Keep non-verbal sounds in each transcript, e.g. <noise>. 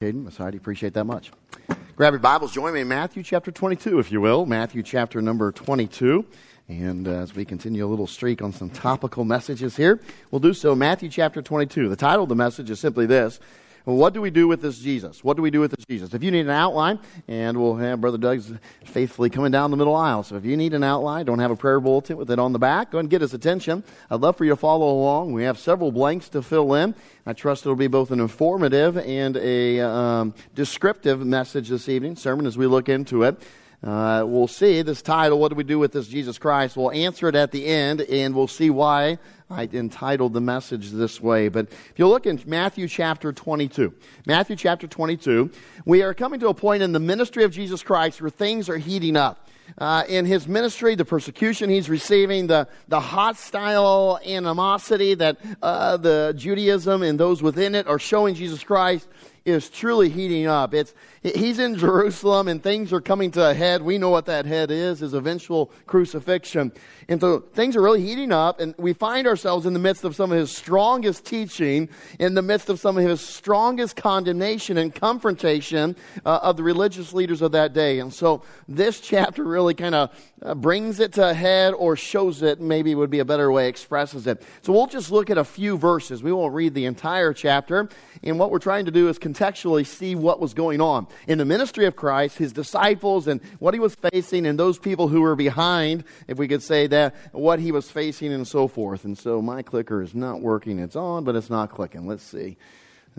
Caden, Heidi, appreciate that much. Grab your Bibles, join me in Matthew chapter 22, if you will. Matthew chapter number 22. And uh, as we continue a little streak on some topical messages here, we'll do so. Matthew chapter 22. The title of the message is simply this what do we do with this Jesus? What do we do with this Jesus? If you need an outline, and we'll have Brother Doug's faithfully coming down the middle aisle. So if you need an outline, don't have a prayer bulletin with it on the back, go and get his attention. I'd love for you to follow along. We have several blanks to fill in. I trust it'll be both an informative and a um, descriptive message this evening, sermon, as we look into it. Uh, we'll see this title, What Do We Do with This Jesus Christ? We'll answer it at the end, and we'll see why I entitled the message this way. But if you look in Matthew chapter 22, Matthew chapter 22, we are coming to a point in the ministry of Jesus Christ where things are heating up. Uh, in his ministry, the persecution he's receiving, the, the hostile animosity that uh, the Judaism and those within it are showing Jesus Christ is truly heating up. It's, he's in Jerusalem and things are coming to a head. We know what that head is, his eventual crucifixion. And so things are really heating up and we find ourselves in the midst of some of his strongest teaching, in the midst of some of his strongest condemnation and confrontation uh, of the religious leaders of that day. And so this chapter really kind of uh, brings it to a head or shows it, maybe would be a better way, expresses it. So we'll just look at a few verses. We won't read the entire chapter. And what we're trying to do is contextually see what was going on in the ministry of Christ, his disciples, and what he was facing, and those people who were behind, if we could say that, what he was facing, and so forth. And so my clicker is not working. It's on, but it's not clicking. Let's see.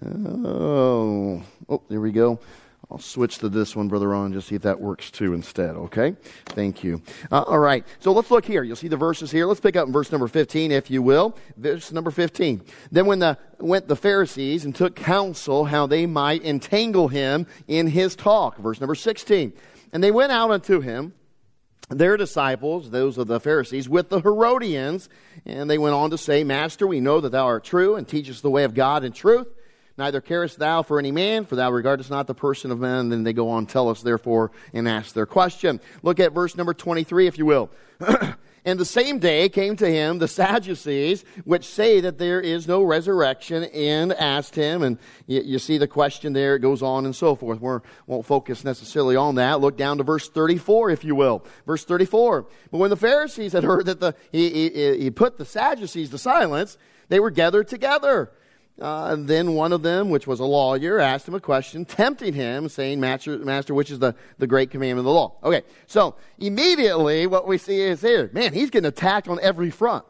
Oh, oh, there we go. I'll switch to this one, Brother Ron, just see if that works too instead, okay? Thank you. Uh, all right, so let's look here. You'll see the verses here. Let's pick up in verse number 15, if you will. Verse number 15. Then when the, went the Pharisees and took counsel how they might entangle him in his talk. Verse number 16. And they went out unto him their disciples, those of the Pharisees, with the Herodians, and they went on to say, Master, we know that thou art true and teachest the way of God in truth. Neither carest thou for any man, for thou regardest not the person of men. Then they go on, tell us therefore, and ask their question. Look at verse number 23, if you will. <clears throat> and the same day came to him the Sadducees, which say that there is no resurrection, and asked him. And you, you see the question there, it goes on and so forth. We won't focus necessarily on that. Look down to verse 34, if you will. Verse 34. But when the Pharisees had heard that the, he, he, he put the Sadducees to silence, they were gathered together. Uh, and then one of them, which was a lawyer, asked him a question, tempting him, saying, Master, Master which is the, the great commandment of the law? Okay, so immediately what we see is here, man, he's getting attacked on every front.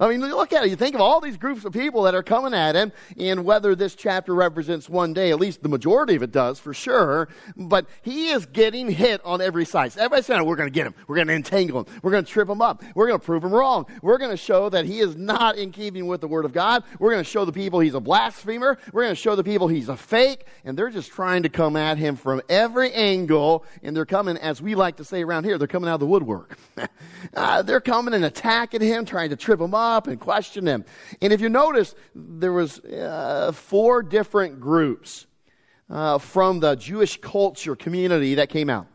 I mean, look at it. You think of all these groups of people that are coming at him, and whether this chapter represents one day, at least the majority of it does for sure, but he is getting hit on every side. Everybody's saying, we're going to get him. We're going to entangle him. We're going to trip him up. We're going to prove him wrong. We're going to show that he is not in keeping with the Word of God. We're going to show the people he's a blasphemer. We're going to show the people he's a fake, and they're just trying to come at him from every angle, and they're coming, as we like to say around here, they're coming out of the woodwork. <laughs> uh, they're coming and attacking him, trying to trip him up up and question him. And if you notice, there was uh, four different groups uh, from the Jewish culture community that came out.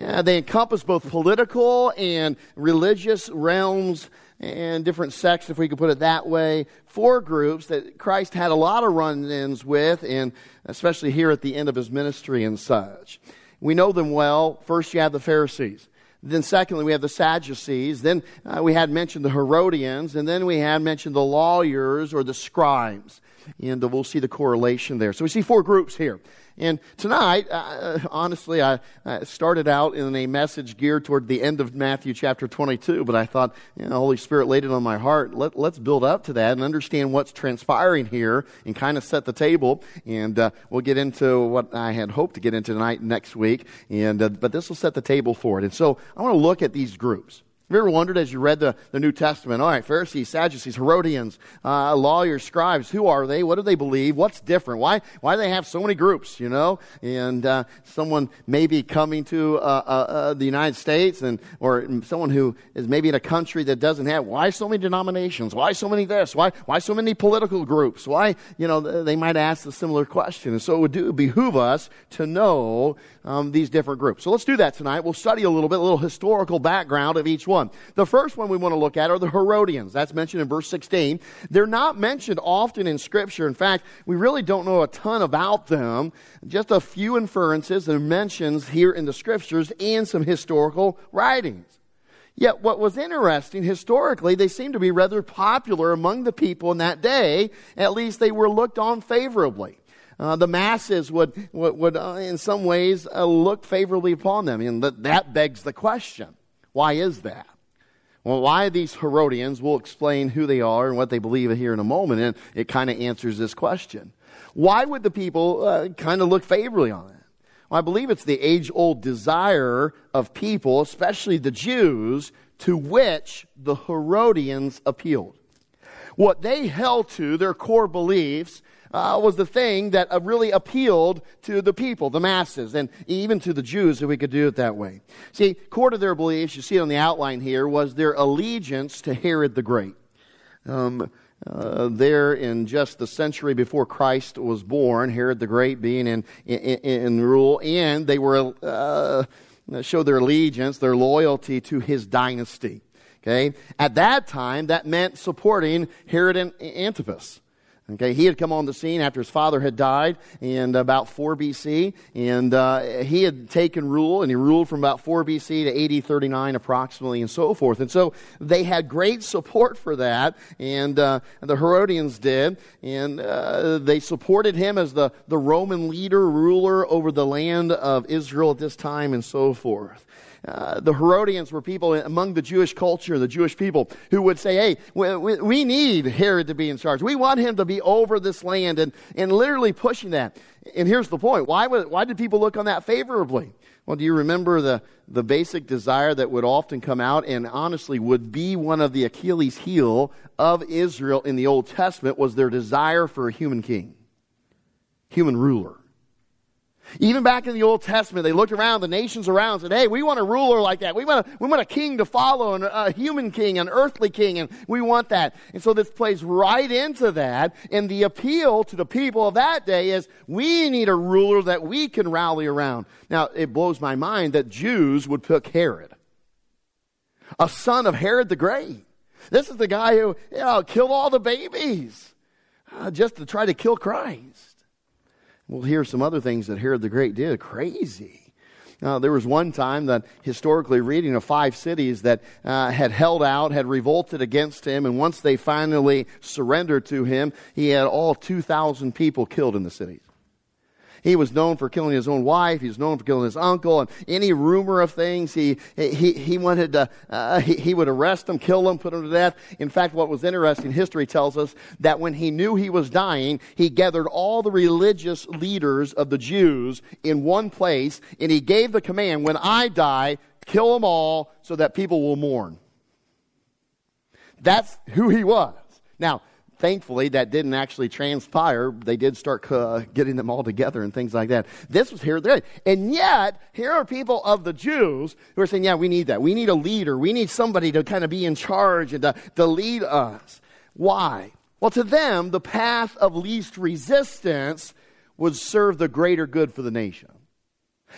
Uh, they encompass both political and religious realms and different sects, if we could put it that way. Four groups that Christ had a lot of run ins with, and especially here at the end of his ministry and such. We know them well. First, you have the Pharisees. Then, secondly, we have the Sadducees. Then uh, we had mentioned the Herodians. And then we had mentioned the lawyers or the scribes. And we'll see the correlation there. So we see four groups here. And tonight, uh, honestly, I, I, started out in a message geared toward the end of Matthew chapter 22, but I thought, you know, Holy Spirit laid it on my heart. Let, us build up to that and understand what's transpiring here and kind of set the table. And uh, we'll get into what I had hoped to get into tonight next week. And, uh, but this will set the table for it. And so I want to look at these groups. Have you ever wondered as you read the, the New Testament, all right, Pharisees, Sadducees, Herodians, uh, lawyers, scribes, who are they? What do they believe? What's different? Why, why do they have so many groups, you know? And uh, someone maybe coming to uh, uh, uh, the United States and, or someone who is maybe in a country that doesn't have, why so many denominations? Why so many this? Why, why so many political groups? Why, you know, they might ask a similar question. And so it would do, behoove us to know um, these different groups. So let's do that tonight. We'll study a little bit, a little historical background of each one. One. The first one we want to look at are the Herodians. That's mentioned in verse 16. They're not mentioned often in Scripture. In fact, we really don't know a ton about them. Just a few inferences and mentions here in the Scriptures and some historical writings. Yet, what was interesting historically, they seemed to be rather popular among the people in that day. At least they were looked on favorably. Uh, the masses would, would, would uh, in some ways, uh, look favorably upon them. And that, that begs the question why is that? Well, why these Herodians? We'll explain who they are and what they believe here in a moment, and it kind of answers this question. Why would the people uh, kind of look favorably on it? Well, I believe it's the age old desire of people, especially the Jews, to which the Herodians appealed. What they held to, their core beliefs, uh, was the thing that uh, really appealed to the people, the masses, and even to the Jews, if we could do it that way. See, core to their beliefs, you see it on the outline here, was their allegiance to Herod the Great. Um, uh, there in just the century before Christ was born, Herod the Great being in, in, in rule, and they were uh, show their allegiance, their loyalty to his dynasty. Okay, at that time, that meant supporting Herod and Antipas. Okay, he had come on the scene after his father had died in about 4 BC, and uh, he had taken rule, and he ruled from about 4 BC to AD 39 approximately, and so forth. And so they had great support for that, and uh, the Herodians did, and uh, they supported him as the, the Roman leader, ruler over the land of Israel at this time, and so forth. Uh, the Herodians were people among the Jewish culture, the Jewish people, who would say, hey, we, we, need Herod to be in charge. We want him to be over this land, and, and literally pushing that. And here's the point why, would, why did people look on that favorably? Well, do you remember the, the basic desire that would often come out and honestly would be one of the Achilles' heel of Israel in the Old Testament was their desire for a human king, human ruler. Even back in the Old Testament, they looked around, the nations around, said, Hey, we want a ruler like that. We want a, we want a king to follow, and a human king, an earthly king, and we want that. And so this plays right into that. And the appeal to the people of that day is, We need a ruler that we can rally around. Now, it blows my mind that Jews would pick Herod, a son of Herod the Great. This is the guy who you know, killed all the babies uh, just to try to kill Christ. We'll hear some other things that Herod the Great did. Crazy. Uh, there was one time that historically reading of five cities that uh, had held out, had revolted against him, and once they finally surrendered to him, he had all 2,000 people killed in the cities. He was known for killing his own wife. He was known for killing his uncle. And any rumor of things, he, he, he wanted to, uh, he, he would arrest them, kill them, put them to death. In fact, what was interesting, history tells us that when he knew he was dying, he gathered all the religious leaders of the Jews in one place and he gave the command, when I die, kill them all so that people will mourn. That's who he was. Now, thankfully, that didn't actually transpire. They did start uh, getting them all together and things like that. This was here there. And yet, here are people of the Jews who are saying, yeah, we need that. We need a leader. We need somebody to kind of be in charge and to, to lead us. Why? Well, to them, the path of least resistance would serve the greater good for the nation.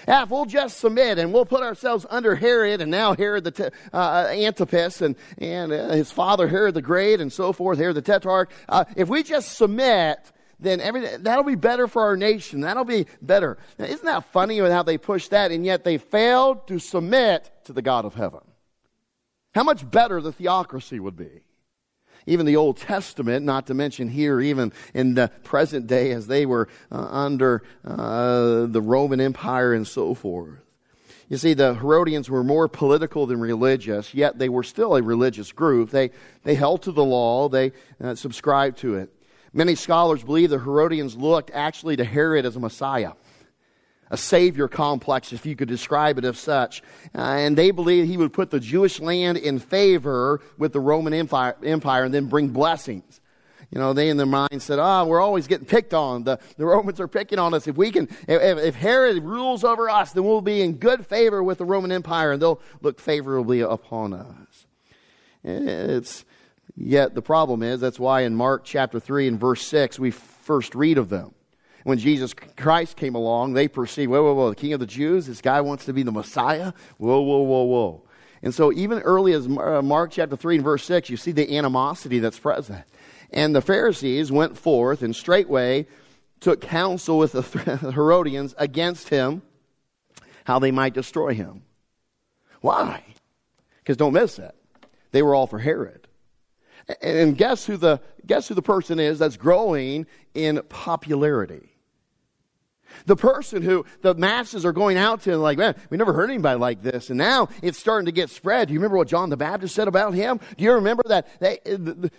Yeah, if we'll just submit and we'll put ourselves under Herod and now Herod the te- uh, Antipas and, and uh, his father Herod the Great and so forth, Herod the Tetrarch, uh, if we just submit, then everything, that'll be better for our nation. That'll be better. Now, isn't that funny how they push that and yet they failed to submit to the God of heaven? How much better the theocracy would be even the Old Testament, not to mention here, even in the present day as they were uh, under uh, the Roman Empire and so forth. You see, the Herodians were more political than religious, yet they were still a religious group. They, they held to the law, they uh, subscribed to it. Many scholars believe the Herodians looked actually to Herod as a Messiah a savior complex, if you could describe it as such. Uh, and they believed he would put the Jewish land in favor with the Roman Empire, Empire and then bring blessings. You know, they in their mind said, oh, we're always getting picked on. The, the Romans are picking on us. If we can, if, if Herod rules over us, then we'll be in good favor with the Roman Empire and they'll look favorably upon us. It's, yet the problem is, that's why in Mark chapter 3 and verse 6, we first read of them when Jesus Christ came along, they perceived, whoa, whoa, whoa, the king of the Jews, this guy wants to be the Messiah? Whoa, whoa, whoa, whoa. And so, even early as uh, Mark chapter 3 and verse 6, you see the animosity that's present. And the Pharisees went forth and straightway took counsel with the <laughs> Herodians against him, how they might destroy him. Why? Because don't miss it. They were all for Herod. And guess who the, guess who the person is that's growing in popularity? The person who the masses are going out to, and like, man, we never heard anybody like this. And now it's starting to get spread. Do you remember what John the Baptist said about him? Do you remember that they,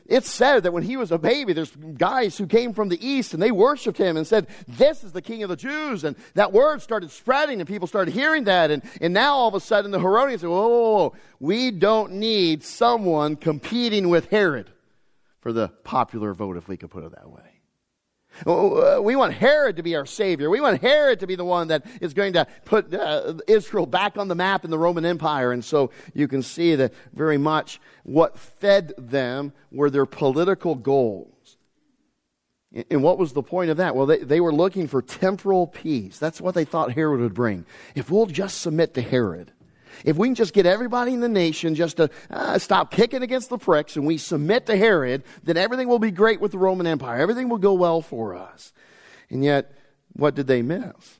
it's said that when he was a baby, there's guys who came from the east and they worshiped him and said, This is the king of the Jews. And that word started spreading and people started hearing that. And, and now all of a sudden the Herodians say, whoa, whoa, whoa, we don't need someone competing with Herod for the popular vote, if we could put it that way. Uh, we want Herod to be our Savior. We want Herod to be the one that is going to put uh, Israel back on the map in the Roman Empire. And so you can see that very much what fed them were their political goals. And what was the point of that? Well, they, they were looking for temporal peace. That's what they thought Herod would bring. If we'll just submit to Herod, if we can just get everybody in the nation just to uh, stop kicking against the pricks and we submit to Herod, then everything will be great with the Roman Empire. Everything will go well for us. And yet, what did they miss?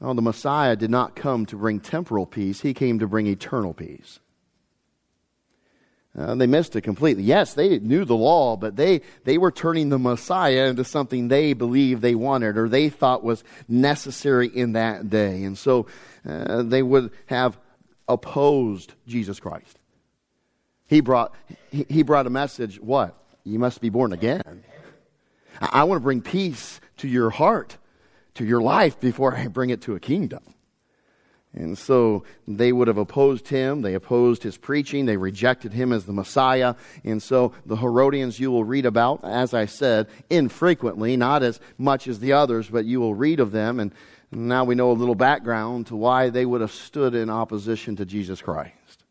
Oh, the Messiah did not come to bring temporal peace, he came to bring eternal peace. Uh, they missed it completely. Yes, they knew the law, but they, they were turning the Messiah into something they believed they wanted or they thought was necessary in that day. And so uh, they would have opposed Jesus Christ. He brought, he brought a message, what? You must be born again. I want to bring peace to your heart, to your life, before I bring it to a kingdom. And so they would have opposed him. They opposed his preaching. They rejected him as the Messiah. And so the Herodians you will read about, as I said, infrequently, not as much as the others, but you will read of them. And now we know a little background to why they would have stood in opposition to Jesus Christ.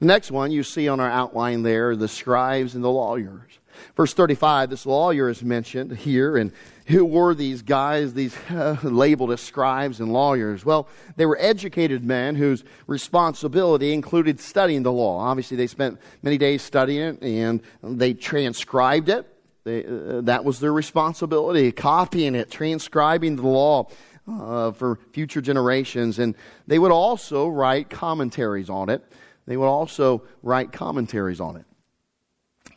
The next one you see on our outline there the scribes and the lawyers. Verse 35, this lawyer is mentioned here, and who were these guys, these uh, <laughs> labeled as scribes and lawyers? Well, they were educated men whose responsibility included studying the law. Obviously, they spent many days studying it, and they transcribed it. They, uh, that was their responsibility, copying it, transcribing the law uh, for future generations. And they would also write commentaries on it. They would also write commentaries on it.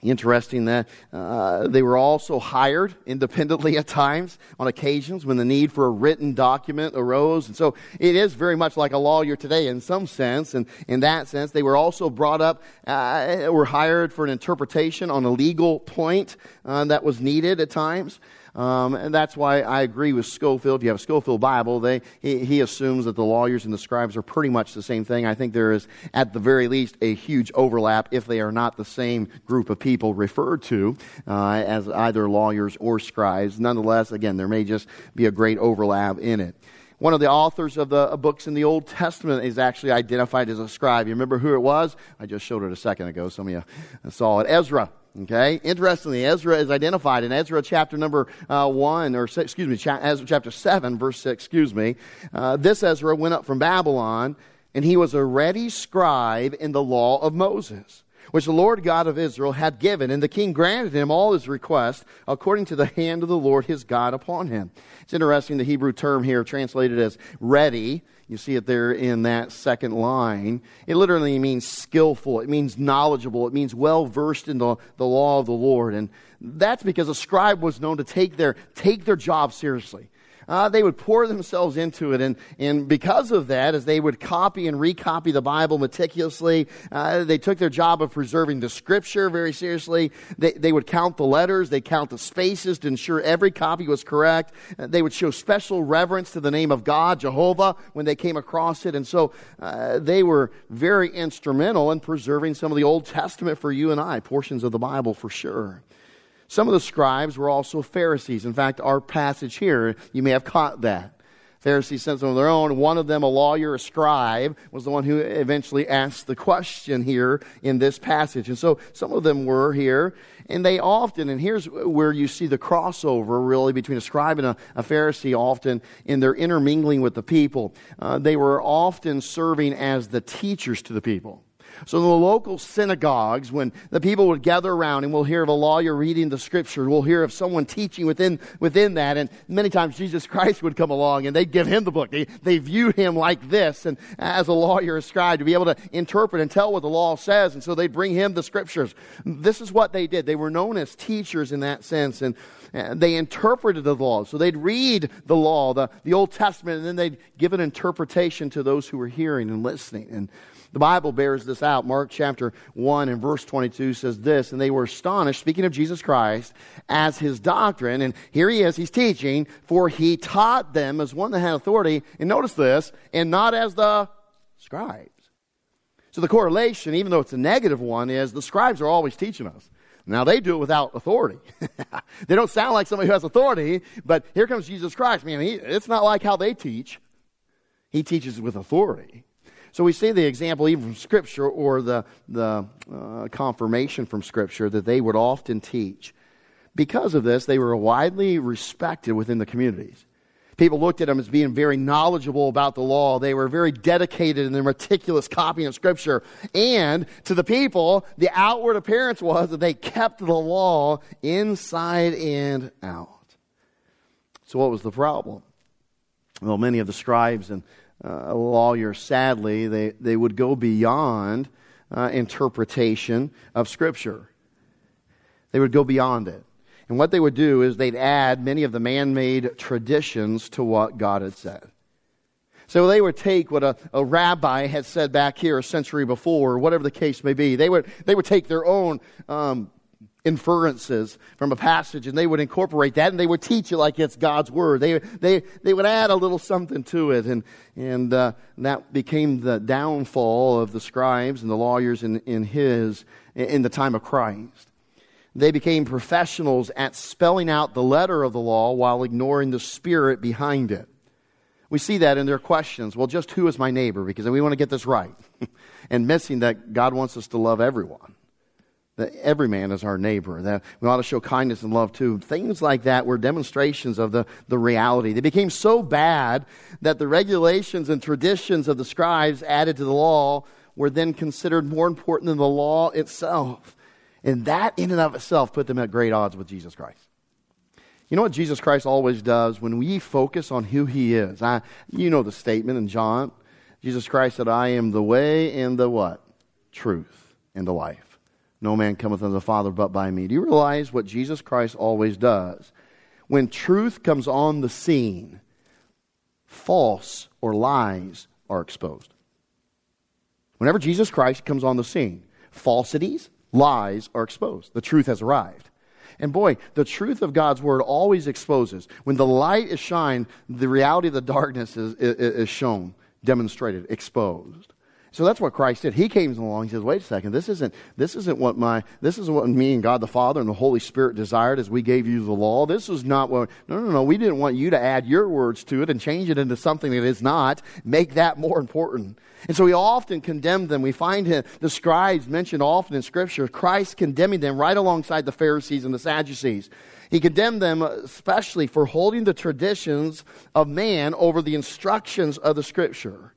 Interesting that uh, they were also hired independently at times, on occasions, when the need for a written document arose. And so it is very much like a lawyer today in some sense. And in that sense, they were also brought up, uh, were hired for an interpretation on a legal point uh, that was needed at times. Um, and that's why I agree with Scofield. If you have a Scofield Bible, they, he, he, assumes that the lawyers and the scribes are pretty much the same thing. I think there is, at the very least, a huge overlap if they are not the same group of people referred to uh, as either lawyers or scribes. Nonetheless, again, there may just be a great overlap in it. One of the authors of the books in the Old Testament is actually identified as a scribe. You remember who it was? I just showed it a second ago. Some of you saw it. Ezra. Okay. Interestingly, Ezra is identified in Ezra chapter number uh, one, or excuse me, cha- Ezra chapter seven, verse six. Excuse me. Uh, this Ezra went up from Babylon, and he was a ready scribe in the law of Moses, which the Lord God of Israel had given, and the king granted him all his requests according to the hand of the Lord his God upon him. It's interesting. The Hebrew term here, translated as ready you see it there in that second line. It literally means skillful. It means knowledgeable. It means well versed in the, the law of the Lord. And that's because a scribe was known to take their, take their job seriously uh, they would pour themselves into it. And, and because of that, as they would copy and recopy the Bible meticulously, uh, they took their job of preserving the scripture very seriously. They, they would count the letters, they count the spaces to ensure every copy was correct. Uh, they would show special reverence to the name of God, Jehovah, when they came across it. And so uh, they were very instrumental in preserving some of the Old Testament for you and I, portions of the Bible for sure. Some of the scribes were also Pharisees. In fact, our passage here, you may have caught that. Pharisees sent some of their own. One of them, a lawyer, a scribe, was the one who eventually asked the question here in this passage. And so some of them were here, and they often, and here's where you see the crossover really between a scribe and a, a Pharisee often in their intermingling with the people. Uh, they were often serving as the teachers to the people. So, in the local synagogues, when the people would gather around and we'll hear of a lawyer reading the scripture, we'll hear of someone teaching within, within that, and many times Jesus Christ would come along and they'd give him the book. They, they viewed him like this, and as a lawyer, a scribe, to be able to interpret and tell what the law says, and so they'd bring him the scriptures. This is what they did. They were known as teachers in that sense, and they interpreted the law. So they'd read the law, the, the Old Testament, and then they'd give an interpretation to those who were hearing and listening. And the Bible bears this out. Mark chapter 1 and verse 22 says this, and they were astonished, speaking of Jesus Christ, as his doctrine, and here he is, he's teaching, for he taught them as one that had authority, and notice this, and not as the scribes. So the correlation, even though it's a negative one, is the scribes are always teaching us. Now they do it without authority. <laughs> they don't sound like somebody who has authority, but here comes Jesus Christ. Man, he, it's not like how they teach. He teaches with authority. So we see the example even from Scripture or the, the uh, confirmation from Scripture that they would often teach. Because of this, they were widely respected within the communities. People looked at them as being very knowledgeable about the law. They were very dedicated in their meticulous copying of Scripture. And to the people, the outward appearance was that they kept the law inside and out. So, what was the problem? Well, many of the scribes and uh, lawyers, sadly, they, they would go beyond uh, interpretation of Scripture. They would go beyond it. And what they would do is they'd add many of the man made traditions to what God had said. So they would take what a, a rabbi had said back here a century before, or whatever the case may be. They would, they would take their own um, inferences from a passage and they would incorporate that and they would teach it like it's God's word. They, they, they would add a little something to it. And, and uh, that became the downfall of the scribes and the lawyers in, in his, in the time of Christ. They became professionals at spelling out the letter of the law while ignoring the spirit behind it. We see that in their questions. Well, just who is my neighbor? Because we want to get this right. <laughs> and missing that God wants us to love everyone. That every man is our neighbor. That we ought to show kindness and love too. Things like that were demonstrations of the, the reality. They became so bad that the regulations and traditions of the scribes added to the law were then considered more important than the law itself. And that in and of itself put them at great odds with Jesus Christ. You know what Jesus Christ always does when we focus on who he is? I, you know the statement in John. Jesus Christ said, I am the way and the what? Truth and the life. No man cometh unto the Father but by me. Do you realize what Jesus Christ always does? When truth comes on the scene, false or lies are exposed. Whenever Jesus Christ comes on the scene, falsities, lies are exposed. The truth has arrived. And boy, the truth of God's word always exposes. When the light is shined, the reality of the darkness is, is, is shown, demonstrated, exposed. So that's what Christ did. He came along. He says, "Wait a second. This isn't this isn't what my this is what me and God the Father and the Holy Spirit desired as we gave you the law. This is not what. No, no, no. We didn't want you to add your words to it and change it into something that is not. Make that more important." And so he often condemned them. We find him, the scribes mentioned often in Scripture, Christ condemning them right alongside the Pharisees and the Sadducees. He condemned them uh, especially for holding the traditions of man over the instructions of the Scripture.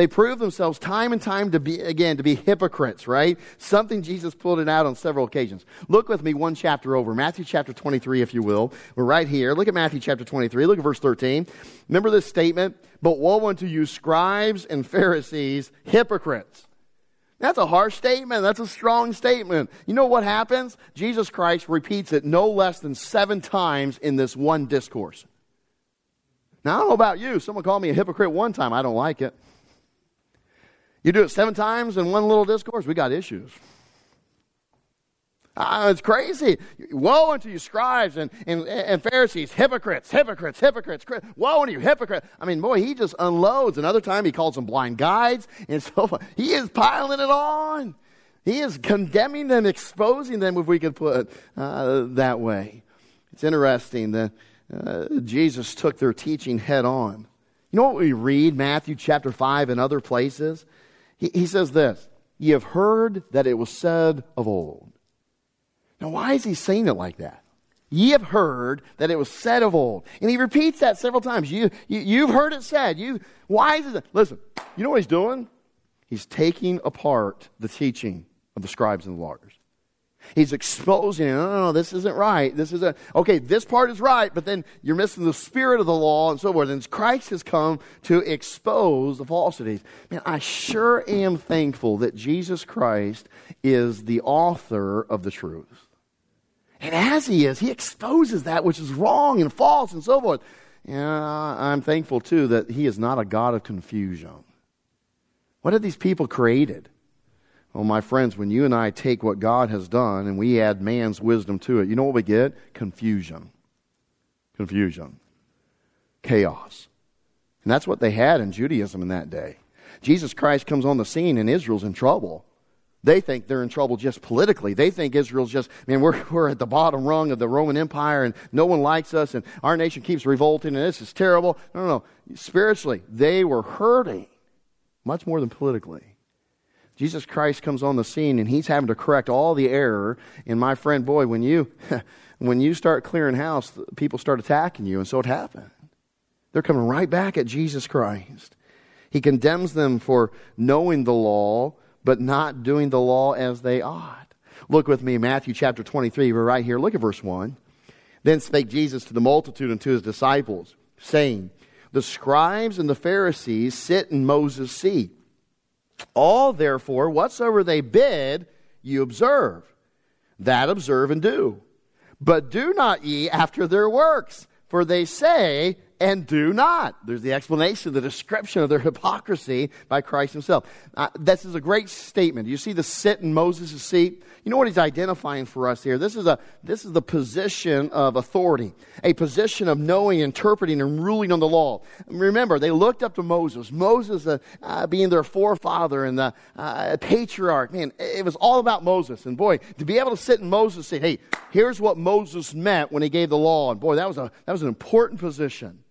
They prove themselves time and time to be, again, to be hypocrites, right? Something Jesus pulled it out on several occasions. Look with me one chapter over, Matthew chapter 23, if you will. We're right here. Look at Matthew chapter 23. Look at verse 13. Remember this statement? But woe unto you, scribes and Pharisees, hypocrites. That's a harsh statement. That's a strong statement. You know what happens? Jesus Christ repeats it no less than seven times in this one discourse. Now, I don't know about you. Someone called me a hypocrite one time. I don't like it. You do it seven times in one little discourse, we got issues. Uh, it's crazy. Woe unto you, scribes and, and, and Pharisees, hypocrites, hypocrites, hypocrites. Woe unto you, hypocrite. I mean, boy, he just unloads. Another time he calls them blind guides and <laughs> so. He is piling it on. He is condemning them, exposing them, if we could put it uh, that way. It's interesting that uh, Jesus took their teaching head on. You know what we read, Matthew chapter 5 and other places? He, he says this Ye have heard that it was said of old. Now, why is he saying it like that? Ye have heard that it was said of old. And he repeats that several times. You, you, have heard it said. You, why is it? Listen, you know what he's doing? He's taking apart the teaching of the scribes and the lawyers. He's exposing, no, no, no, this isn't right. This isn't, okay, this part is right, but then you're missing the spirit of the law and so forth. And Christ has come to expose the falsities. Man, I sure am thankful that Jesus Christ is the author of the truth. And as he is, he exposes that which is wrong and false and so forth. Yeah, I'm thankful too that he is not a God of confusion. What have these people created? Well, my friends, when you and I take what God has done and we add man's wisdom to it, you know what we get? Confusion. Confusion. Chaos. And that's what they had in Judaism in that day. Jesus Christ comes on the scene and Israel's in trouble. They think they're in trouble just politically. They think Israel's just, man, we're, we're at the bottom rung of the Roman Empire and no one likes us and our nation keeps revolting and this is terrible. No, no, no. Spiritually, they were hurting much more than politically. Jesus Christ comes on the scene and he's having to correct all the error. And my friend, boy, when you, <laughs> when you start clearing house, people start attacking you. And so it happened. They're coming right back at Jesus Christ. He condemns them for knowing the law, but not doing the law as they ought. Look with me, Matthew chapter 23. We're right here. Look at verse 1. Then spake Jesus to the multitude and to his disciples, saying, The scribes and the Pharisees sit in Moses' seat. All, therefore, whatsoever they bid, you observe. That observe and do. But do not ye after their works, for they say and do not. There's the explanation, the description of their hypocrisy by Christ himself. Uh, this is a great statement. You see the sit in Moses' seat? You know what he's identifying for us here? This is, a, this is the position of authority, a position of knowing, interpreting, and ruling on the law. Remember, they looked up to Moses. Moses uh, uh, being their forefather and the uh, patriarch. Man, it was all about Moses. And boy, to be able to sit in Moses seat, hey, here's what Moses meant when he gave the law. And boy, that was, a, that was an important position.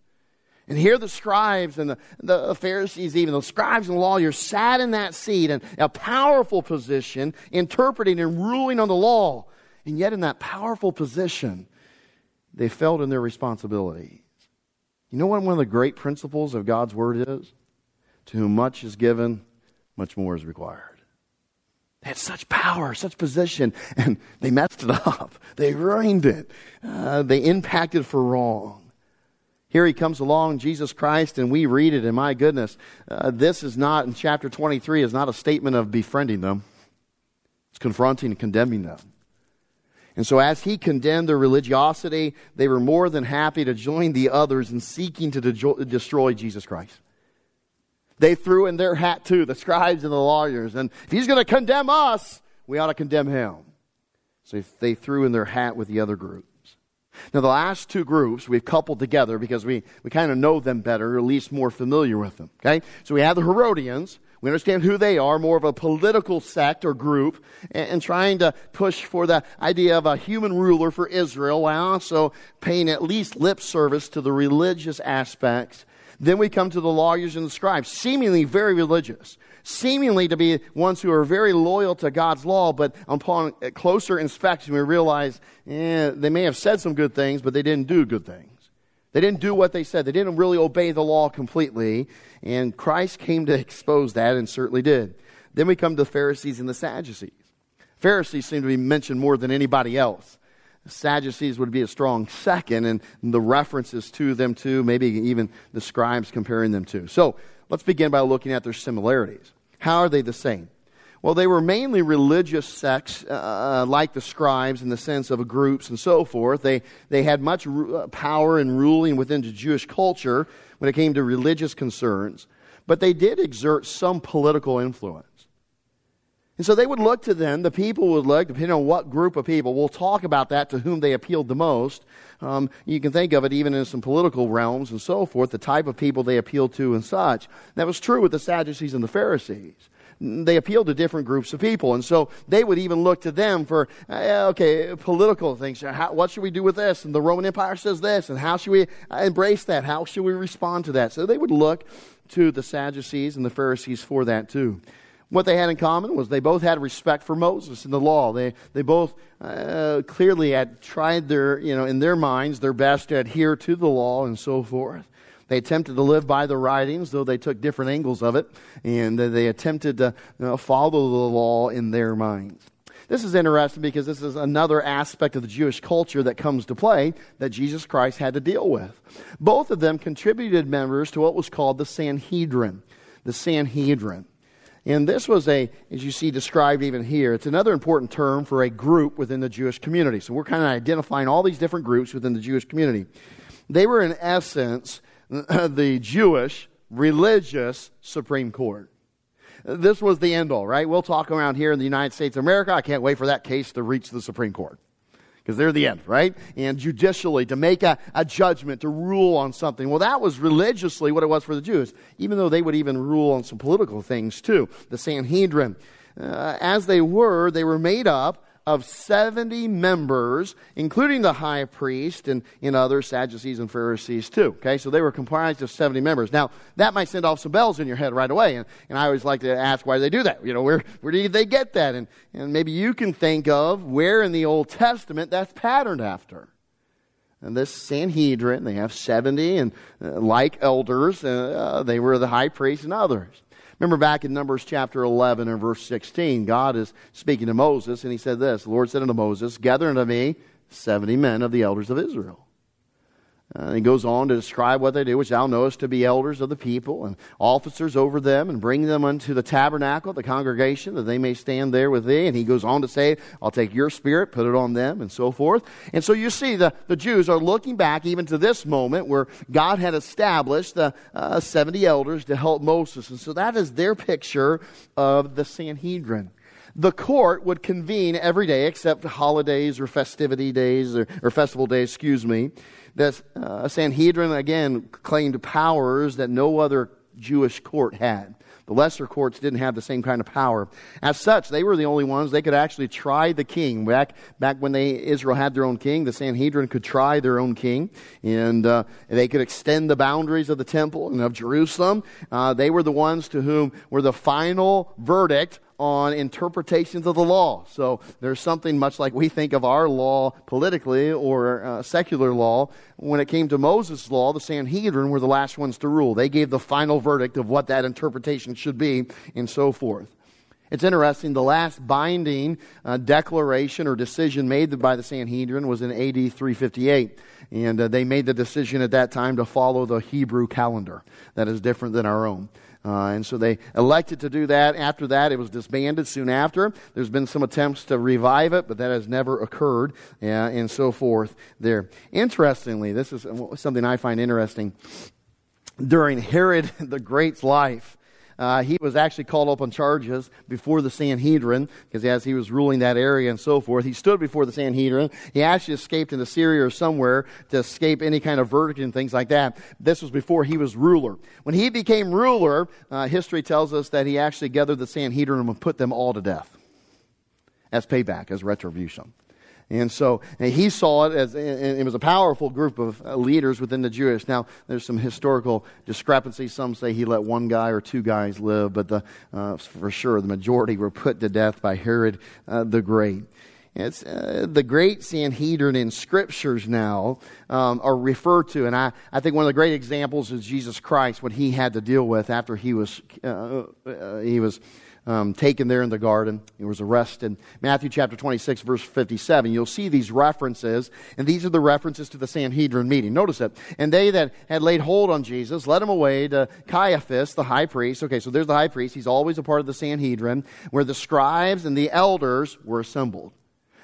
And here the scribes and the, the Pharisees, even the scribes and the lawyers, sat in that seat in a powerful position, interpreting and ruling on the law. And yet, in that powerful position, they failed in their responsibilities. You know what one of the great principles of God's Word is? To whom much is given, much more is required. They had such power, such position, and they messed it up. They ruined it. Uh, they impacted for wrong. Here he comes along, Jesus Christ, and we read it, and my goodness, uh, this is not, in chapter 23, is not a statement of befriending them. It's confronting and condemning them. And so, as he condemned their religiosity, they were more than happy to join the others in seeking to de- destroy Jesus Christ. They threw in their hat too, the scribes and the lawyers. And if he's going to condemn us, we ought to condemn him. So they threw in their hat with the other group. Now, the last two groups we've coupled together because we, we kind of know them better, or at least more familiar with them. Okay? So we have the Herodians. We understand who they are, more of a political sect or group, and, and trying to push for the idea of a human ruler for Israel while also paying at least lip service to the religious aspects. Then we come to the lawyers and the scribes, seemingly very religious seemingly to be ones who are very loyal to God's law, but upon closer inspection, we realize eh, they may have said some good things, but they didn't do good things. They didn't do what they said. They didn't really obey the law completely. And Christ came to expose that and certainly did. Then we come to the Pharisees and the Sadducees. Pharisees seem to be mentioned more than anybody else. Sadducees would be a strong second, and the references to them too, maybe even the scribes comparing them to. So let's begin by looking at their similarities. How are they the same? Well, they were mainly religious sects, uh, like the scribes in the sense of groups and so forth. They, they had much uh, power and ruling within the Jewish culture when it came to religious concerns, but they did exert some political influence. And so they would look to them, the people would look, depending on what group of people. We'll talk about that to whom they appealed the most. Um, you can think of it even in some political realms and so forth, the type of people they appealed to and such. That was true with the Sadducees and the Pharisees. They appealed to different groups of people. And so they would even look to them for, uh, okay, political things. How, what should we do with this? And the Roman Empire says this. And how should we embrace that? How should we respond to that? So they would look to the Sadducees and the Pharisees for that too. What they had in common was they both had respect for Moses and the law. They, they both uh, clearly had tried their, you know, in their minds, their best to adhere to the law and so forth. They attempted to live by the writings, though they took different angles of it, and they attempted to you know, follow the law in their minds. This is interesting because this is another aspect of the Jewish culture that comes to play that Jesus Christ had to deal with. Both of them contributed members to what was called the Sanhedrin. The Sanhedrin. And this was a, as you see described even here, it's another important term for a group within the Jewish community. So we're kind of identifying all these different groups within the Jewish community. They were, in essence, <clears throat> the Jewish religious Supreme Court this was the end all, right? We'll talk around here in the United States of America. I can't wait for that case to reach the Supreme Court because they're the end, right? And judicially, to make a, a judgment, to rule on something. Well, that was religiously what it was for the Jews, even though they would even rule on some political things too. The Sanhedrin, uh, as they were, they were made up of 70 members, including the high priest and, and other Sadducees and Pharisees too. Okay, so they were comprised of 70 members. Now, that might send off some bells in your head right away, and, and I always like to ask why they do that? You know, where, where did they get that? And, and maybe you can think of where in the Old Testament that's patterned after. And this Sanhedrin, they have 70, and uh, like elders, uh, they were the high priest and others. Remember back in Numbers chapter 11 and verse 16, God is speaking to Moses, and he said this The Lord said unto Moses, Gather unto me 70 men of the elders of Israel. Uh, he goes on to describe what they do, which thou knowest to be elders of the people and officers over them, and bring them unto the tabernacle, the congregation, that they may stand there with thee. And he goes on to say, I'll take your spirit, put it on them, and so forth. And so you see, the, the Jews are looking back even to this moment where God had established the uh, 70 elders to help Moses. And so that is their picture of the Sanhedrin the court would convene every day except holidays or festivity days or, or festival days, excuse me. The uh, Sanhedrin, again, claimed powers that no other Jewish court had. The lesser courts didn't have the same kind of power. As such, they were the only ones they could actually try the king. Back back when they Israel had their own king, the Sanhedrin could try their own king, and uh, they could extend the boundaries of the temple and of Jerusalem. Uh, they were the ones to whom were the final verdict on interpretations of the law. So there's something much like we think of our law politically or uh, secular law. When it came to Moses' law, the Sanhedrin were the last ones to rule. They gave the final verdict of what that interpretation should be and so forth. It's interesting, the last binding uh, declaration or decision made by the Sanhedrin was in AD 358. And uh, they made the decision at that time to follow the Hebrew calendar. That is different than our own. Uh, and so they elected to do that. After that, it was disbanded soon after. There's been some attempts to revive it, but that has never occurred, uh, and so forth there. Interestingly, this is something I find interesting. During Herod <laughs> the Great's life, uh, he was actually called up on charges before the Sanhedrin because as he was ruling that area and so forth, he stood before the Sanhedrin. He actually escaped into Syria or somewhere to escape any kind of verdict and things like that. This was before he was ruler. When he became ruler, uh, history tells us that he actually gathered the Sanhedrin and put them all to death as payback, as retribution. And so and he saw it as it was a powerful group of uh, leaders within the Jewish. Now, there's some historical discrepancies. Some say he let one guy or two guys live, but the, uh, for sure the majority were put to death by Herod uh, the Great. It's uh, the great Sanhedrin in scriptures now um, are referred to, and I, I think one of the great examples is Jesus Christ, what he had to deal with after he was uh, uh, he was um, taken there in the garden. He was arrested. Matthew chapter 26, verse 57. You'll see these references, and these are the references to the Sanhedrin meeting. Notice it. And they that had laid hold on Jesus led him away to Caiaphas, the high priest. Okay, so there's the high priest. He's always a part of the Sanhedrin, where the scribes and the elders were assembled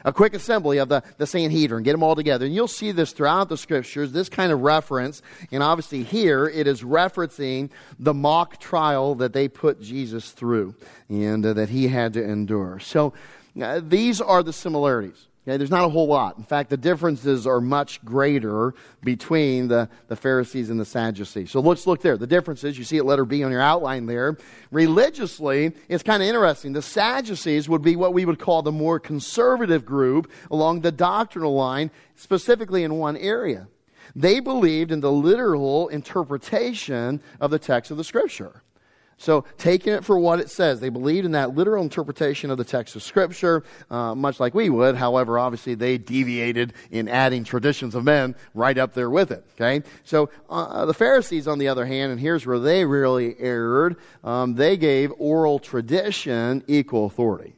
a quick assembly of the, the Sanhedrin, get them all together. And you'll see this throughout the scriptures, this kind of reference. And obviously, here it is referencing the mock trial that they put Jesus through and uh, that he had to endure. So, uh, these are the similarities. Okay, there's not a whole lot. In fact, the differences are much greater between the, the Pharisees and the Sadducees. So let's look there. The differences, you see it letter B on your outline there. Religiously, it's kind of interesting. The Sadducees would be what we would call the more conservative group along the doctrinal line, specifically in one area. They believed in the literal interpretation of the text of the Scripture. So, taking it for what it says, they believed in that literal interpretation of the text of Scripture, uh, much like we would. However, obviously, they deviated in adding traditions of men right up there with it. Okay? So, uh, the Pharisees, on the other hand, and here's where they really erred, um, they gave oral tradition equal authority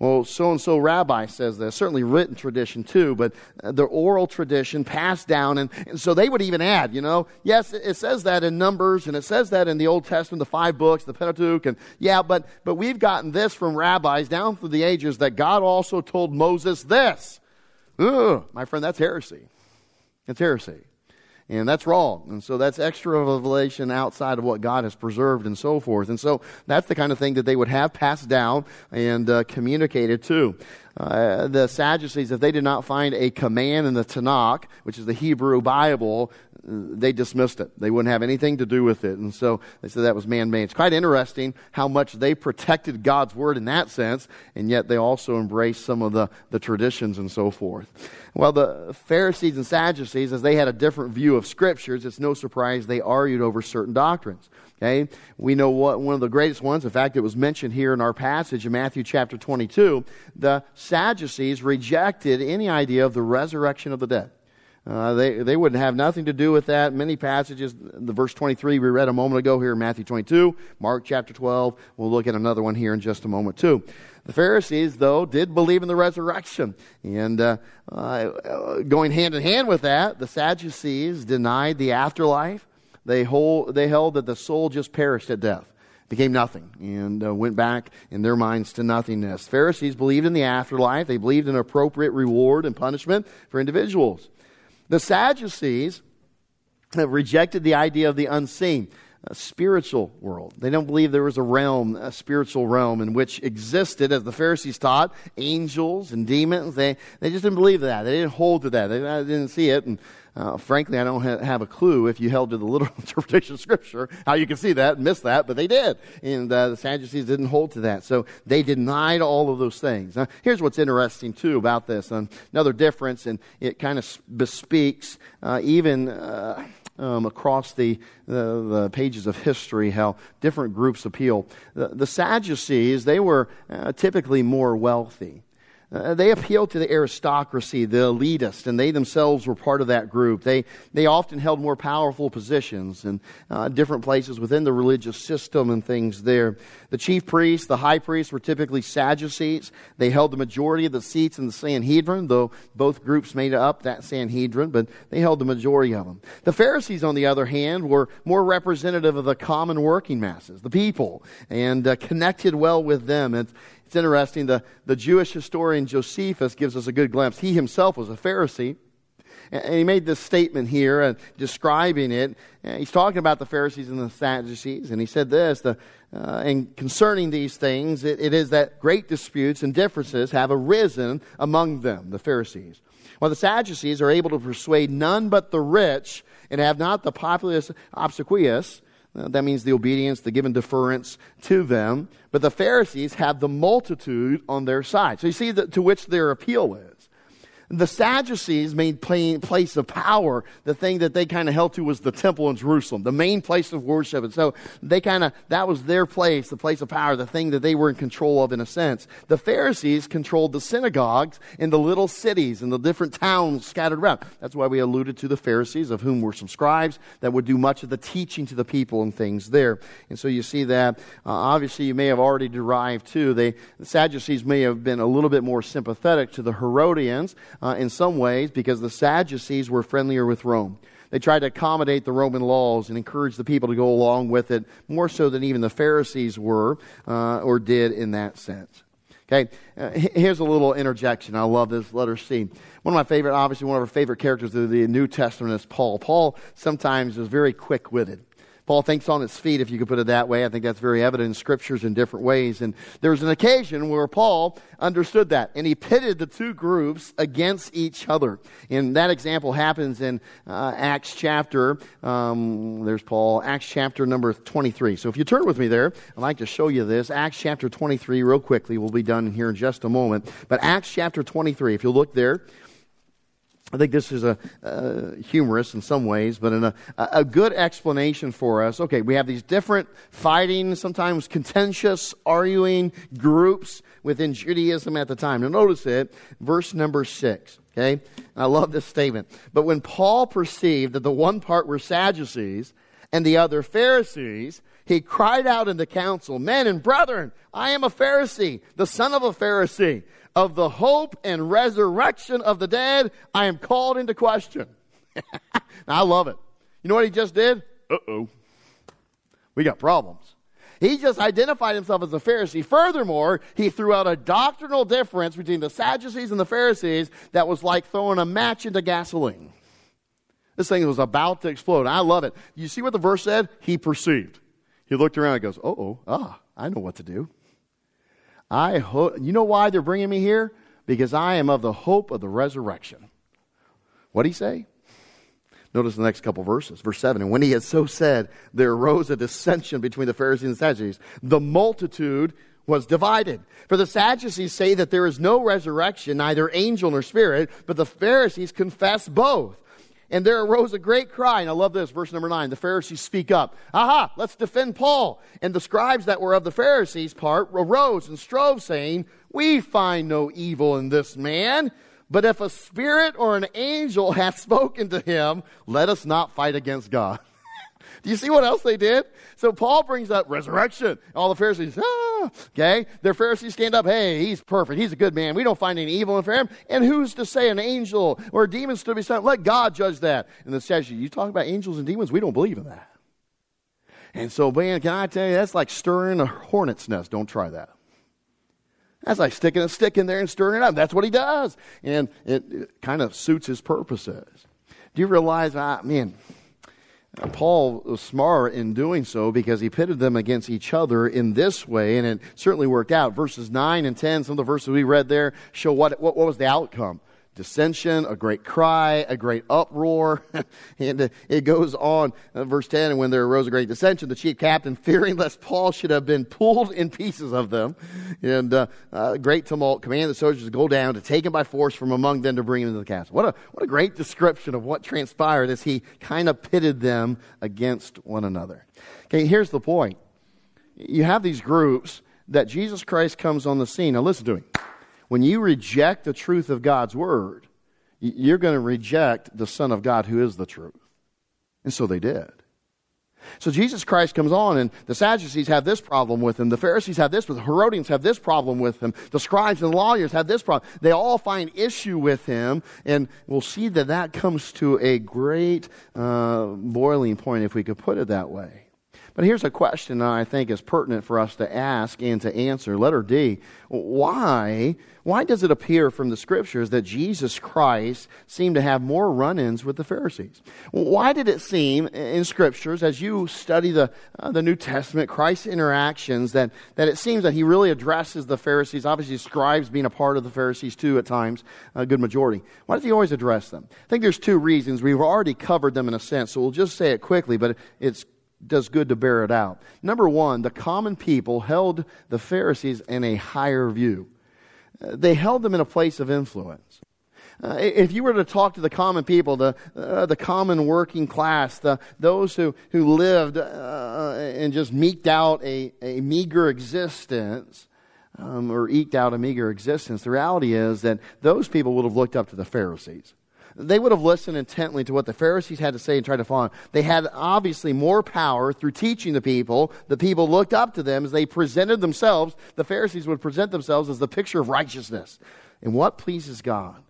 well, so and so rabbi says this. Certainly written tradition too, but uh, the oral tradition passed down. And, and, so they would even add, you know, yes, it says that in Numbers and it says that in the Old Testament, the five books, the Pentateuch. And yeah, but, but we've gotten this from rabbis down through the ages that God also told Moses this. Ugh, my friend, that's heresy. It's heresy. And that's wrong. And so that's extra revelation outside of what God has preserved and so forth. And so that's the kind of thing that they would have passed down and uh, communicated to. Uh, the Sadducees, if they did not find a command in the Tanakh, which is the Hebrew Bible, they dismissed it. They wouldn't have anything to do with it. And so they said that was man made. It's quite interesting how much they protected God's word in that sense, and yet they also embraced some of the, the traditions and so forth. Well, the Pharisees and Sadducees, as they had a different view of scriptures, it's no surprise they argued over certain doctrines. Okay? We know what one of the greatest ones, in fact, it was mentioned here in our passage in Matthew chapter 22. The Sadducees rejected any idea of the resurrection of the dead. Uh, they, they wouldn't have nothing to do with that. Many passages, the verse 23 we read a moment ago here in Matthew 22, Mark chapter 12. We'll look at another one here in just a moment, too. The Pharisees, though, did believe in the resurrection. And uh, uh, going hand in hand with that, the Sadducees denied the afterlife. They, hold, they held that the soul just perished at death became nothing and uh, went back in their minds to nothingness. Pharisees believed in the afterlife. They believed in appropriate reward and punishment for individuals. The Sadducees have rejected the idea of the unseen spiritual world. They don't believe there was a realm, a spiritual realm, in which existed, as the Pharisees taught, angels and demons. They, they just didn't believe that. They didn't hold to that. They, they didn't see it. And uh, frankly, I don't ha- have a clue if you held to the <laughs> literal interpretation of Scripture how you can see that and miss that, but they did. And uh, the Sadducees didn't hold to that. So they denied all of those things. Now, here's what's interesting, too, about this. Um, another difference, and it kind of bespeaks uh, even uh, um, across the, the, the, pages of history how different groups appeal. The, the Sadducees, they were uh, typically more wealthy. Uh, they appealed to the aristocracy, the elitists, and they themselves were part of that group. They, they often held more powerful positions in uh, different places within the religious system and things there. The chief priests, the high priests, were typically Sadducees. They held the majority of the seats in the Sanhedrin, though both groups made up that Sanhedrin, but they held the majority of them. The Pharisees, on the other hand, were more representative of the common working masses, the people, and uh, connected well with them. And, it's interesting, the, the Jewish historian Josephus gives us a good glimpse. He himself was a Pharisee. And he made this statement here, uh, describing it. He's talking about the Pharisees and the Sadducees, and he said this: the, uh, and concerning these things, it, it is that great disputes and differences have arisen among them, the Pharisees. While the Sadducees are able to persuade none but the rich, and have not the populace obsequious, uh, Uh, that means the obedience, the given deference to them. But the Pharisees have the multitude on their side. So you see the, to which their appeal is. The Sadducees made place of power. The thing that they kind of held to was the temple in Jerusalem, the main place of worship. And so they kind of, that was their place, the place of power, the thing that they were in control of in a sense. The Pharisees controlled the synagogues in the little cities and the different towns scattered around. That's why we alluded to the Pharisees, of whom were some scribes that would do much of the teaching to the people and things there. And so you see that. Uh, obviously, you may have already derived too. They, the Sadducees may have been a little bit more sympathetic to the Herodians uh, in some ways because the Sadducees were friendlier with Rome. They tried to accommodate the Roman laws and encourage the people to go along with it more so than even the Pharisees were uh, or did in that sense. Okay, uh, here's a little interjection. I love this letter C. One of my favorite, obviously, one of our favorite characters of the New Testament is Paul. Paul sometimes is very quick witted. Paul thinks on his feet, if you could put it that way. I think that's very evident in scriptures in different ways. And there was an occasion where Paul understood that, and he pitted the two groups against each other. And that example happens in uh, Acts chapter, um, there's Paul, Acts chapter number 23. So if you turn with me there, I'd like to show you this. Acts chapter 23, real quickly. We'll be done here in just a moment. But Acts chapter 23, if you look there, I think this is a uh, humorous in some ways, but in a, a good explanation for us. Okay, we have these different fighting, sometimes contentious, arguing groups within Judaism at the time. Now, notice it, verse number six. Okay, I love this statement. But when Paul perceived that the one part were Sadducees and the other Pharisees, he cried out in the council, Men and brethren, I am a Pharisee, the son of a Pharisee of the hope and resurrection of the dead, I am called into question. <laughs> I love it. You know what he just did? Uh oh. We got problems. He just identified himself as a Pharisee. Furthermore, he threw out a doctrinal difference between the Sadducees and the Pharisees that was like throwing a match into gasoline. This thing was about to explode. I love it. You see what the verse said? He perceived. He looked around and goes, oh, oh, ah, I know what to do. I hope, you know why they're bringing me here? Because I am of the hope of the resurrection. What did he say? Notice the next couple verses. Verse 7 And when he had so said, there arose a dissension between the Pharisees and Sadducees. The multitude was divided. For the Sadducees say that there is no resurrection, neither angel nor spirit, but the Pharisees confess both. And there arose a great cry. And I love this, verse number nine. The Pharisees speak up. Aha, let's defend Paul. And the scribes that were of the Pharisees' part arose and strove, saying, We find no evil in this man. But if a spirit or an angel <laughs> hath spoken to him, let us not fight against God. Do you see what else they did? So Paul brings up resurrection. All the Pharisees, ah, okay? Their Pharisees stand up, hey, he's perfect. He's a good man. We don't find any evil in him. And who's to say an angel or a demon stood beside him? Let God judge that. And the Sadducees, you talk about angels and demons? We don't believe in that. And so, man, can I tell you, that's like stirring a hornet's nest. Don't try that. That's like sticking a stick in there and stirring it up. That's what he does. And it, it kind of suits his purposes. Do you realize, I, man, Paul was smart in doing so because he pitted them against each other in this way, and it certainly worked out. Verses 9 and 10, some of the verses we read there show what, what, what was the outcome dissension, a great cry, a great uproar. <laughs> and uh, it goes on, uh, verse 10, and when there arose a great dissension, the chief captain, <laughs> fearing lest Paul should have been pulled in pieces of them, and uh, uh, great tumult, commanded the soldiers to go down, to take him by force from among them to bring him into the castle. What a, what a great description of what transpired as he kind of pitted them against one another. Okay, here's the point. You have these groups that Jesus Christ comes on the scene. Now listen to me when you reject the truth of God's word, you're going to reject the Son of God who is the truth. And so they did. So Jesus Christ comes on, and the Sadducees have this problem with him. The Pharisees have this with him. Herodians have this problem with him. The scribes and lawyers have this problem. They all find issue with him, and we'll see that that comes to a great uh, boiling point, if we could put it that way. But here's a question that I think is pertinent for us to ask and to answer. Letter D. Why, why does it appear from the scriptures that Jesus Christ seemed to have more run ins with the Pharisees? Why did it seem in scriptures, as you study the, uh, the New Testament, Christ's interactions, that, that it seems that he really addresses the Pharisees? Obviously, scribes being a part of the Pharisees too at times, a good majority. Why does he always address them? I think there's two reasons. We've already covered them in a sense, so we'll just say it quickly, but it's does good to bear it out. Number one, the common people held the Pharisees in a higher view. Uh, they held them in a place of influence. Uh, if you were to talk to the common people, the, uh, the common working class, the, those who, who lived uh, and just meeked out a, a meager existence, um, or eked out a meager existence, the reality is that those people would have looked up to the Pharisees they would have listened intently to what the Pharisees had to say and tried to follow. Them. They had obviously more power through teaching the people. The people looked up to them as they presented themselves. The Pharisees would present themselves as the picture of righteousness and what pleases God.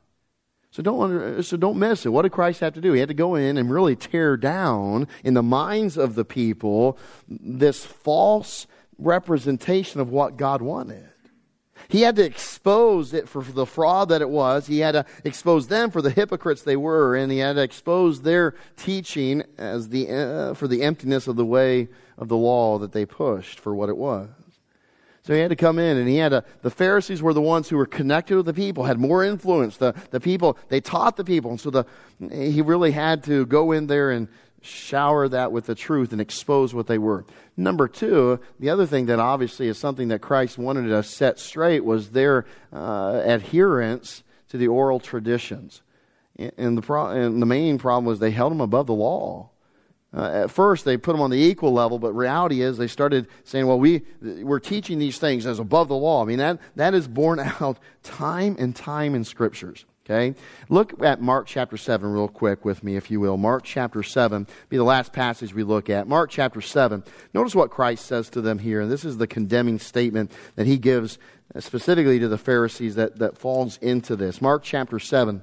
So don't, so don't miss it. What did Christ have to do? He had to go in and really tear down in the minds of the people this false representation of what God wanted. He had to expose it for the fraud that it was. He had to expose them for the hypocrites they were, and he had to expose their teaching as the, uh, for the emptiness of the way of the law that they pushed for what it was. So he had to come in and he had to, the Pharisees were the ones who were connected with the people, had more influence. The, the people, they taught the people. And so the, he really had to go in there and shower that with the truth and expose what they were. Number two, the other thing that obviously is something that Christ wanted to set straight was their uh, adherence to the oral traditions. And the, pro- and the main problem was they held them above the law. Uh, at first, they put them on the equal level, but reality is they started saying, well, we, we're teaching these things as above the law. I mean, that, that is borne <laughs> out time and time in scriptures. Okay? Look at Mark chapter 7 real quick with me, if you will. Mark chapter 7 be the last passage we look at. Mark chapter 7. Notice what Christ says to them here. And this is the condemning statement that he gives specifically to the Pharisees that, that falls into this. Mark chapter 7,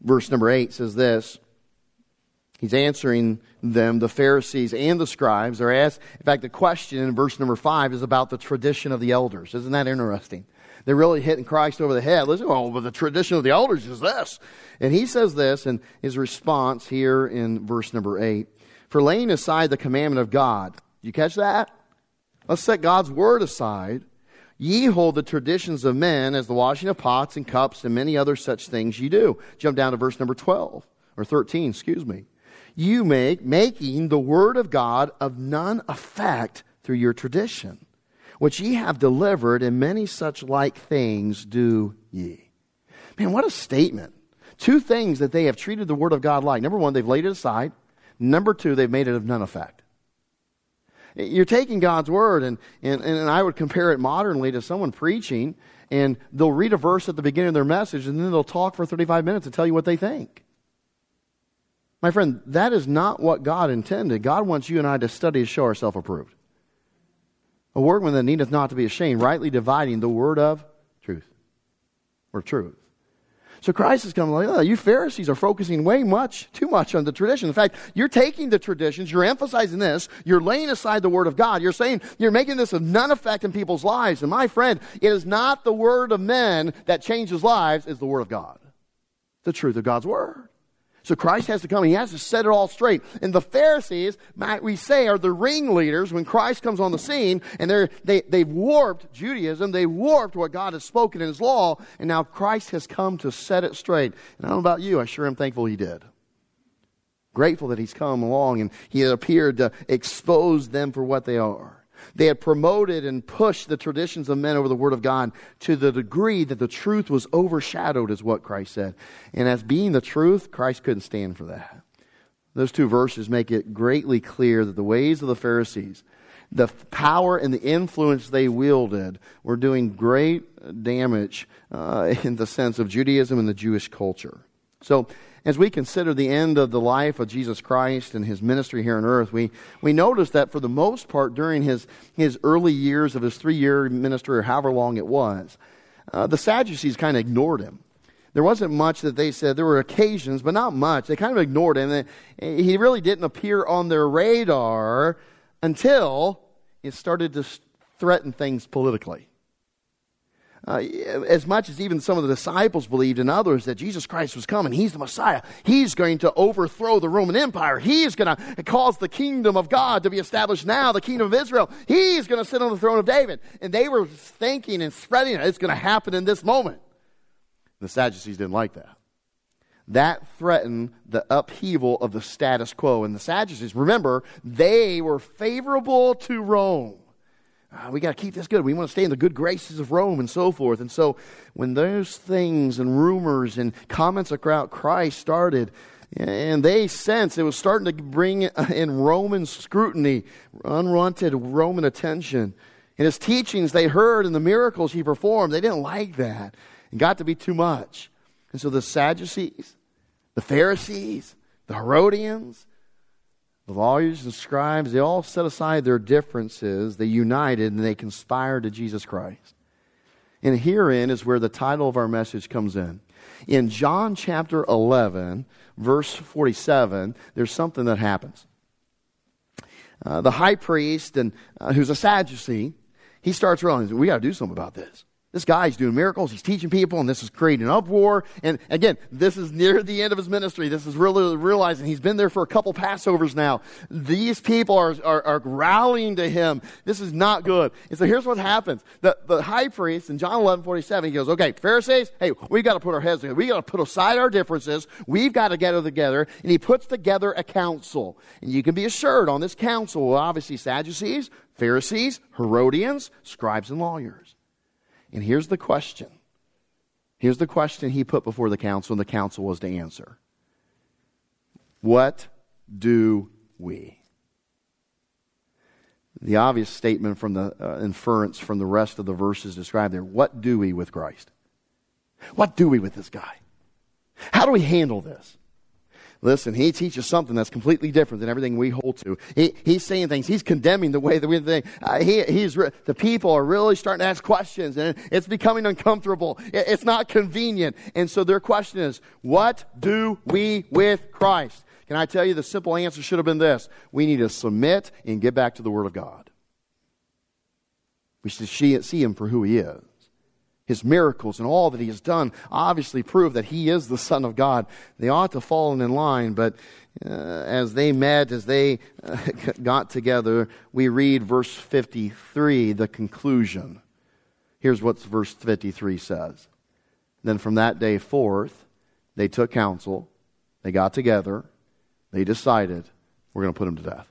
verse number 8 says this. He's answering them, the Pharisees and the scribes. Are asked, in fact, the question in verse number 5 is about the tradition of the elders. Isn't that interesting? They're really hitting Christ over the head. Listen, oh, but the tradition of the elders is this. And he says this in his response here in verse number 8 For laying aside the commandment of God, you catch that? Let's set God's word aside. Ye hold the traditions of men as the washing of pots and cups and many other such things ye do. Jump down to verse number 12, or 13, excuse me. You make, making the word of God of none effect through your tradition which ye have delivered, and many such like things do ye. Man, what a statement. Two things that they have treated the Word of God like. Number one, they've laid it aside. Number two, they've made it of none effect. You're taking God's Word, and, and, and I would compare it modernly to someone preaching, and they'll read a verse at the beginning of their message, and then they'll talk for 35 minutes and tell you what they think. My friend, that is not what God intended. God wants you and I to study to show ourselves approved a workman that needeth not to be ashamed, rightly dividing the word of truth. Or truth. So Christ is coming like, oh, you Pharisees are focusing way much, too much on the tradition. In fact, you're taking the traditions, you're emphasizing this, you're laying aside the Word of God. You're saying, you're making this of none effect in people's lives. And my friend, it is not the Word of men that changes lives, it's the Word of God. The truth of God's Word. So Christ has to come. He has to set it all straight. And the Pharisees, might we say, are the ringleaders when Christ comes on the scene, and they're, they, they've warped Judaism. They've warped what God has spoken in His law, and now Christ has come to set it straight. And I don't know about you, I sure am thankful He did. Grateful that He's come along and He appeared to expose them for what they are. They had promoted and pushed the traditions of men over the Word of God to the degree that the truth was overshadowed, is what Christ said. And as being the truth, Christ couldn't stand for that. Those two verses make it greatly clear that the ways of the Pharisees, the power and the influence they wielded, were doing great damage uh, in the sense of Judaism and the Jewish culture. So, as we consider the end of the life of Jesus Christ and his ministry here on earth, we, we notice that for the most part during his, his early years of his three year ministry, or however long it was, uh, the Sadducees kind of ignored him. There wasn't much that they said. There were occasions, but not much. They kind of ignored him. He really didn't appear on their radar until it started to threaten things politically uh, as much as even some of the disciples believed and others that Jesus Christ was coming, He's the Messiah. He's going to overthrow the Roman Empire. He's going to cause the kingdom of God to be established now, the kingdom of Israel. He's going to sit on the throne of David. And they were thinking and spreading it. It's going to happen in this moment. The Sadducees didn't like that. That threatened the upheaval of the status quo. And the Sadducees, remember, they were favorable to Rome uh, we got to keep this good. We want to stay in the good graces of Rome and so forth. And so when those things and rumors and comments about Christ started, and they sensed it was starting to bring in Roman scrutiny, unwanted Roman attention. And his teachings they heard and the miracles he performed, they didn't like that. It got to be too much. And so the Sadducees, the Pharisees, the Herodians, the lawyers and scribes, they all set aside their differences, they united, and they conspired to Jesus Christ. And herein is where the title of our message comes in. In John chapter 11, verse 47, there's something that happens. Uh, the high priest, and uh, who's a Sadducee, he starts realizing we got to do something about this. This guy's doing miracles, he's teaching people, and this is creating an uproar. And again, this is near the end of his ministry. This is really realizing he's been there for a couple Passovers now. These people are, are, are rallying to him. This is not good. And so here's what happens. The, the high priest in John 11, 47, he goes, okay, Pharisees, hey, we've got to put our heads together. We got to put aside our differences. We've got to get together. And he puts together a council. And you can be assured on this council, obviously Sadducees, Pharisees, Herodians, scribes, and lawyers. And here's the question Here's the question he put before the council, and the council was to answer What do we? The obvious statement from the uh, inference from the rest of the verses described there what do we with Christ? What do we with this guy? How do we handle this? Listen, he teaches something that's completely different than everything we hold to. He, he's saying things. He's condemning the way that we think. Uh, he, he's re- the people are really starting to ask questions, and it's becoming uncomfortable. It, it's not convenient. And so their question is, what do we with Christ? Can I tell you the simple answer should have been this we need to submit and get back to the Word of God. We should see him for who he is. His miracles and all that he has done obviously prove that he is the <laughs> Son of God. They ought to fall in line, but uh, as they met, as they uh, <laughs> got together, we read verse 53, the conclusion. Here's what verse 53 says. Then from that day forth, they took counsel, they got together, they decided we're going to put him to death.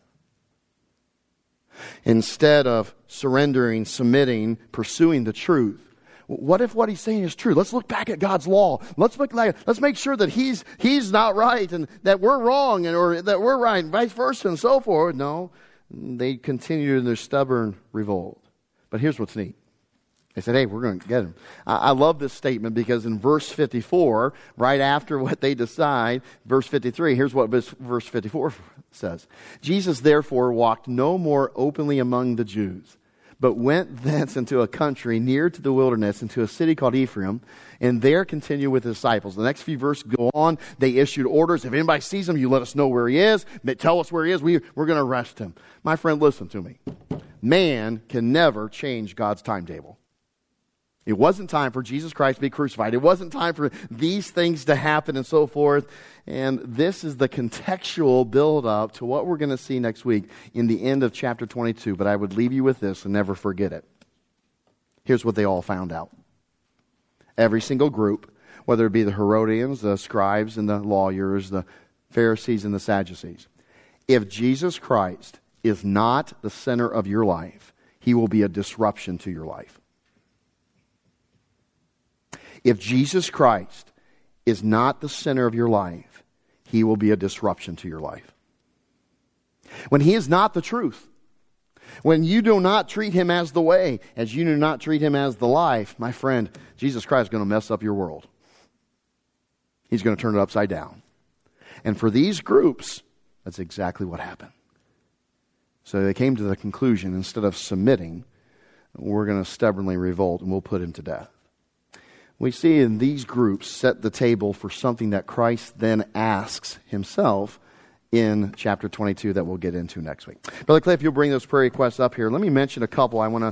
Instead of surrendering, submitting, pursuing the truth, what if what he's saying is true? Let's look back at God's law. Let's look like, let's make sure that he's he's not right and that we're wrong and or that we're right and vice versa and so forth. No, they continued in their stubborn revolt. But here's what's neat. They said, hey, we're going to get him. I, I love this statement because in verse 54, right after <laughs> what they decide, verse 53, here's what verse 54 <laughs> says Jesus therefore walked no more openly among the Jews, but went thence into a country near to the wilderness, into a city called Ephraim, and there continued with his disciples. The next few verses go on. They issued orders. If anybody sees him, you let us know where he is. Tell us where he is. We, we're going to arrest him. My friend, listen to me. Man can never change God's timetable. It wasn't time for Jesus Christ to be crucified. It wasn't time for these things to happen and so forth. And this is the contextual build up to what we're going to see next week in the end of chapter 22. But I would leave you with this and never forget it. Here's what they all found out. Every single group, whether it be the Herodians, the scribes, and the lawyers, the Pharisees, and the Sadducees, if Jesus Christ is not the center of your life, he will be a disruption to your life. If Jesus Christ is not the center of your life, he will be a disruption to your life. When he is not the truth, when you do not treat him as the way, as you do not treat him as the life, my friend, Jesus Christ is going to mess up your world. He's going to turn it upside down. And for these groups, that's exactly what happened. So they came to the conclusion instead of submitting, we're going to stubbornly revolt and we'll put him to death we see in these groups set the table for something that Christ then asks himself in chapter 22 that we'll get into next week. Brother Cliff, you'll bring those prayer requests up here. Let me mention a couple. I want to